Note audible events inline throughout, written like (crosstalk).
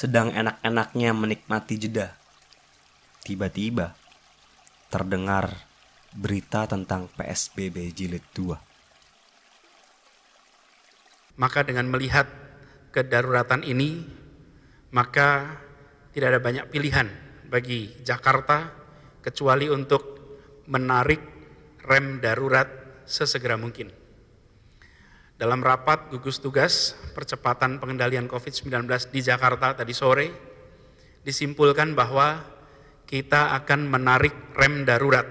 Sedang enak-enaknya menikmati jeda. Tiba-tiba terdengar berita tentang PSBB jilid 2. Maka dengan melihat kedaruratan ini, maka tidak ada banyak pilihan bagi Jakarta kecuali untuk menarik rem darurat sesegera mungkin. Dalam rapat gugus tugas percepatan pengendalian COVID-19 di Jakarta tadi sore, disimpulkan bahwa kita akan menarik rem darurat,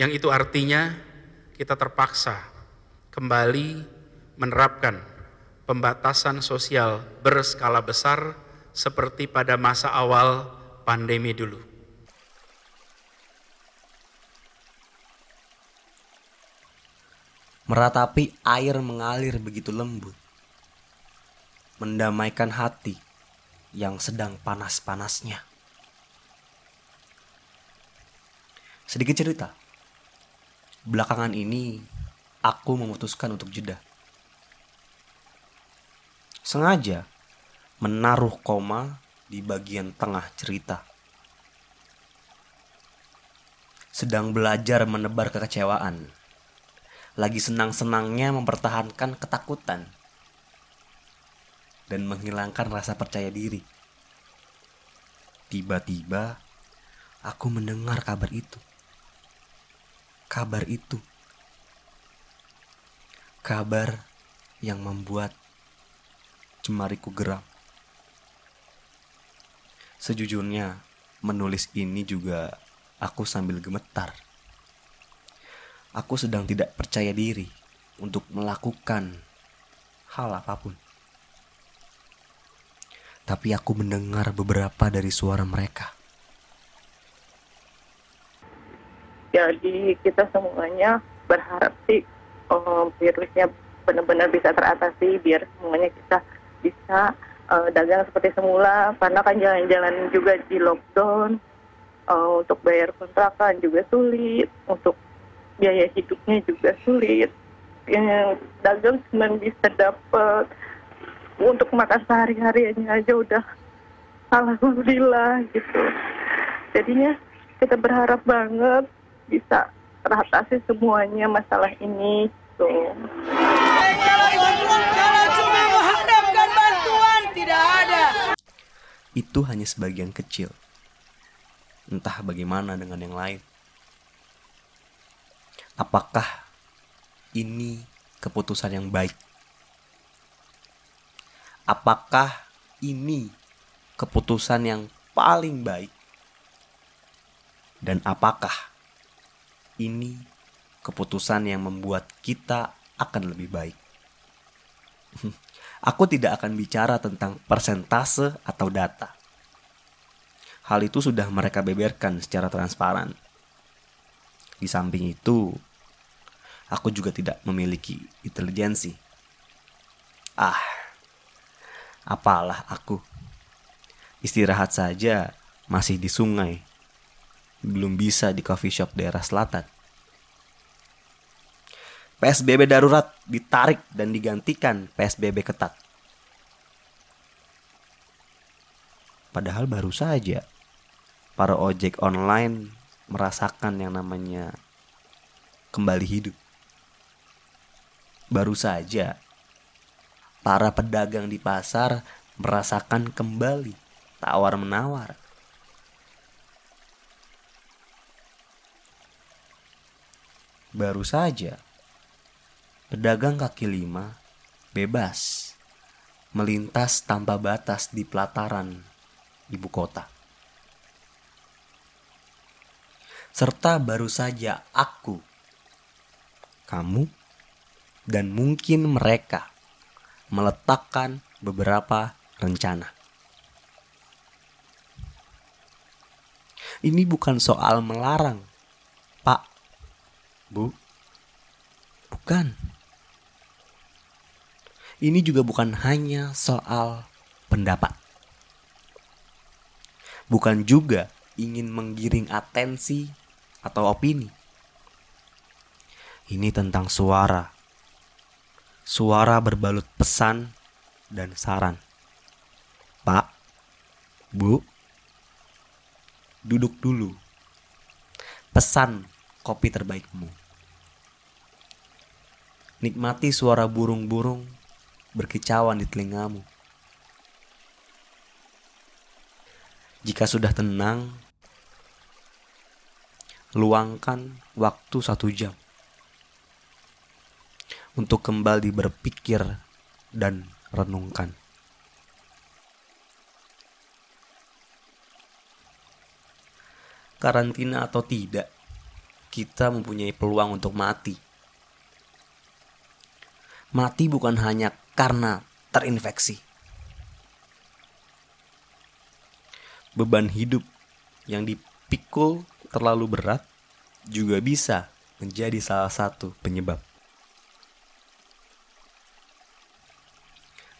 yang itu artinya kita terpaksa kembali menerapkan pembatasan sosial berskala besar seperti pada masa awal pandemi dulu. Meratapi air mengalir begitu lembut. Mendamaikan hati yang sedang panas-panasnya. Sedikit cerita. Belakangan ini aku memutuskan untuk jeda. Sengaja menaruh koma di bagian tengah cerita. Sedang belajar menebar kekecewaan lagi senang-senangnya mempertahankan ketakutan dan menghilangkan rasa percaya diri. Tiba-tiba aku mendengar kabar itu. Kabar itu. Kabar yang membuat jemariku geram. Sejujurnya, menulis ini juga aku sambil gemetar aku sedang tidak percaya diri untuk melakukan hal apa pun. Tapi aku mendengar beberapa dari suara mereka. Jadi kita semuanya berharap sih uh, virusnya benar-benar bisa teratasi biar semuanya kita bisa uh, dagang seperti semula karena kan jalan-jalan juga di lockdown uh, untuk bayar kontrakan juga sulit untuk biaya hidupnya juga sulit. Yang dagang cuma bisa dapat. Untuk makan sehari-harinya aja udah alhamdulillah gitu. Jadinya kita berharap banget bisa teratasi semuanya masalah ini kalau cuma bantuan tidak ada itu hanya sebagian kecil. Entah bagaimana dengan yang lain apakah ini keputusan yang baik? Apakah ini keputusan yang paling baik? Dan apakah ini keputusan yang membuat kita akan lebih baik? (laughs) Aku tidak akan bicara tentang persentase atau data. Hal itu sudah mereka beberkan secara transparan. Di samping itu, Aku juga tidak memiliki intelijensi. Ah, apalah aku. Istirahat saja masih di sungai. Belum bisa di coffee shop daerah selatan. PSBB darurat ditarik dan digantikan PSBB ketat. Padahal baru saja para ojek online merasakan yang namanya kembali hidup. Baru saja para pedagang di pasar merasakan kembali tawar-menawar. Baru saja pedagang kaki lima bebas melintas tanpa batas di pelataran ibu kota. Serta baru saja aku, kamu, dan mungkin mereka meletakkan beberapa rencana. Ini bukan soal melarang, Pak, Bu. Bukan. Ini juga bukan hanya soal pendapat. Bukan juga ingin menggiring atensi atau opini. Ini tentang suara Suara berbalut pesan dan saran. Pak, Bu, duduk dulu. Pesan kopi terbaikmu. Nikmati suara burung-burung berkicauan di telingamu. Jika sudah tenang, luangkan waktu satu jam untuk kembali berpikir dan renungkan. Karantina atau tidak, kita mempunyai peluang untuk mati. Mati bukan hanya karena terinfeksi. Beban hidup yang dipikul terlalu berat juga bisa menjadi salah satu penyebab.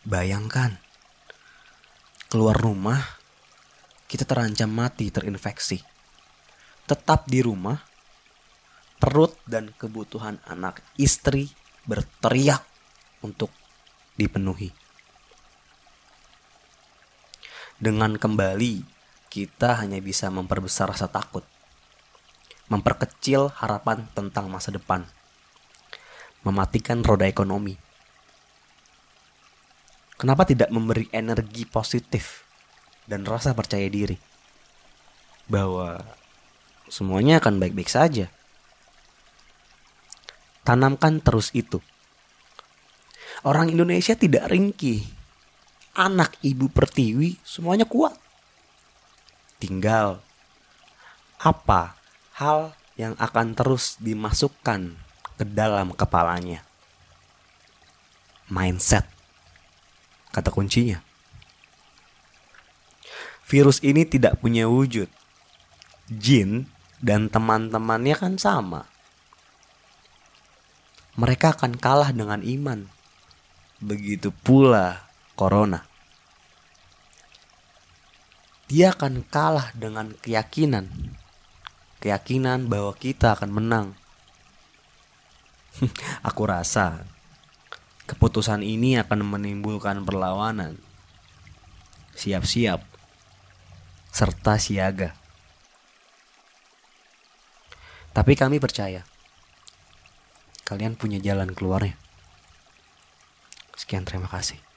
Bayangkan, keluar rumah, kita terancam mati terinfeksi. Tetap di rumah, perut dan kebutuhan anak istri berteriak untuk dipenuhi. Dengan kembali, kita hanya bisa memperbesar rasa takut, memperkecil harapan tentang masa depan, mematikan roda ekonomi Kenapa tidak memberi energi positif dan rasa percaya diri bahwa semuanya akan baik-baik saja? Tanamkan terus itu. Orang Indonesia tidak ringkih. Anak ibu pertiwi semuanya kuat. Tinggal apa hal yang akan terus dimasukkan ke dalam kepalanya. Mindset kata kuncinya. Virus ini tidak punya wujud. Jin dan teman-temannya kan sama. Mereka akan kalah dengan iman. Begitu pula corona. Dia akan kalah dengan keyakinan. Keyakinan bahwa kita akan menang. (laughs) Aku rasa Keputusan ini akan menimbulkan perlawanan. Siap-siap serta siaga. Tapi kami percaya kalian punya jalan keluarnya. Sekian terima kasih.